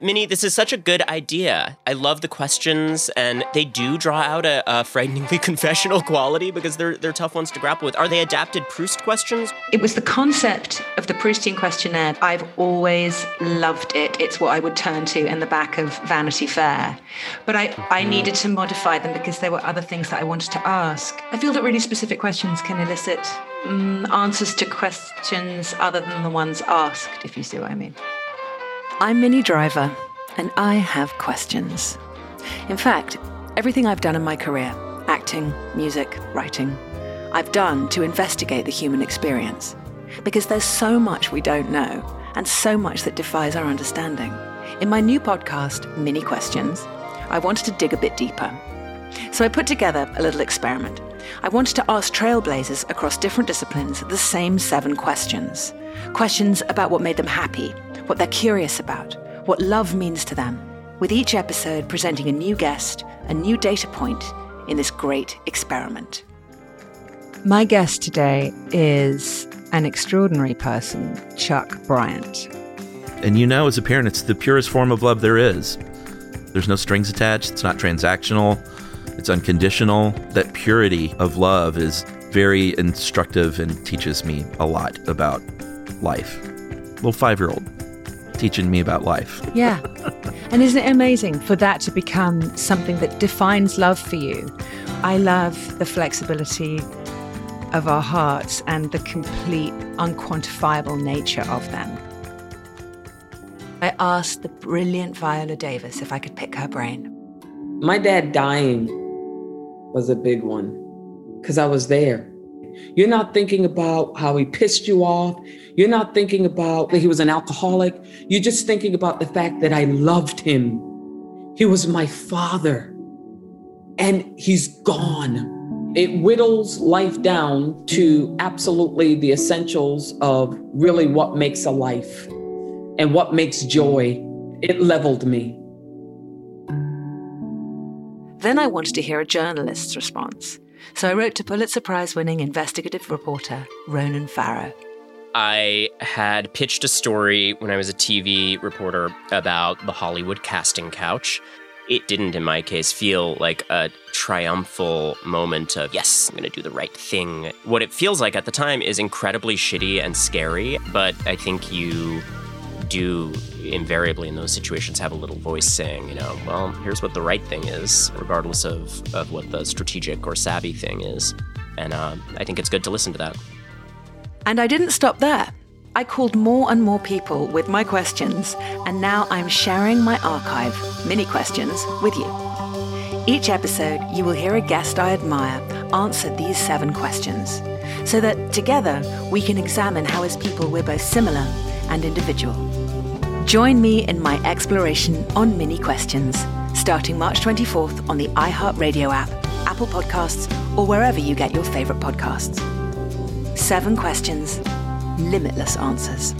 Minnie, this is such a good idea. I love the questions, and they do draw out a, a, frighteningly confessional quality because they're they're tough ones to grapple with. Are they adapted Proust questions? It was the concept of the Proustian questionnaire. I've always loved it. It's what I would turn to in the back of Vanity Fair. But I, I needed to modify them because there were other things that I wanted to ask. I feel that really specific questions can elicit um, answers to questions other than the ones asked, if you see what I mean. I'm Minnie Driver, and I have questions. In fact, everything I've done in my career acting, music, writing I've done to investigate the human experience. Because there's so much we don't know, and so much that defies our understanding. In my new podcast, Minnie Questions, I wanted to dig a bit deeper. So I put together a little experiment. I wanted to ask trailblazers across different disciplines the same seven questions. Questions about what made them happy, what they're curious about, what love means to them, with each episode presenting a new guest, a new data point in this great experiment. My guest today is an extraordinary person, Chuck Bryant. And you know, as a parent, it's the purest form of love there is. There's no strings attached, it's not transactional, it's unconditional. That purity of love is very instructive and teaches me a lot about life. Little five year old teaching me about life. Yeah. and isn't it amazing for that to become something that defines love for you? I love the flexibility of our hearts and the complete unquantifiable nature of them. I asked the brilliant Viola Davis if I could pick her brain. My dad dying was a big one because I was there. You're not thinking about how he pissed you off. You're not thinking about that he was an alcoholic. You're just thinking about the fact that I loved him. He was my father. And he's gone. It whittles life down to absolutely the essentials of really what makes a life and what makes joy. It leveled me. Then I wanted to hear a journalist's response. So I wrote to Pulitzer Prize winning investigative reporter Ronan Farrow. I had pitched a story when I was a TV reporter about the Hollywood casting couch. It didn't, in my case, feel like a triumphal moment of, yes, I'm going to do the right thing. What it feels like at the time is incredibly shitty and scary, but I think you do invariably in those situations have a little voice saying, you know, well, here's what the right thing is, regardless of, of what the strategic or savvy thing is. And uh, I think it's good to listen to that. And I didn't stop there. I called more and more people with my questions, and now I'm sharing my archive, Minnie questions, with you. Each episode, you will hear a guest I admire answer these seven questions, so that together we can examine how, as people, we're both similar and individual. Join me in my exploration on Minnie Questions, starting March 24th on the iHeartRadio app, Apple Podcasts, or wherever you get your favorite podcasts. Seven questions, limitless answers.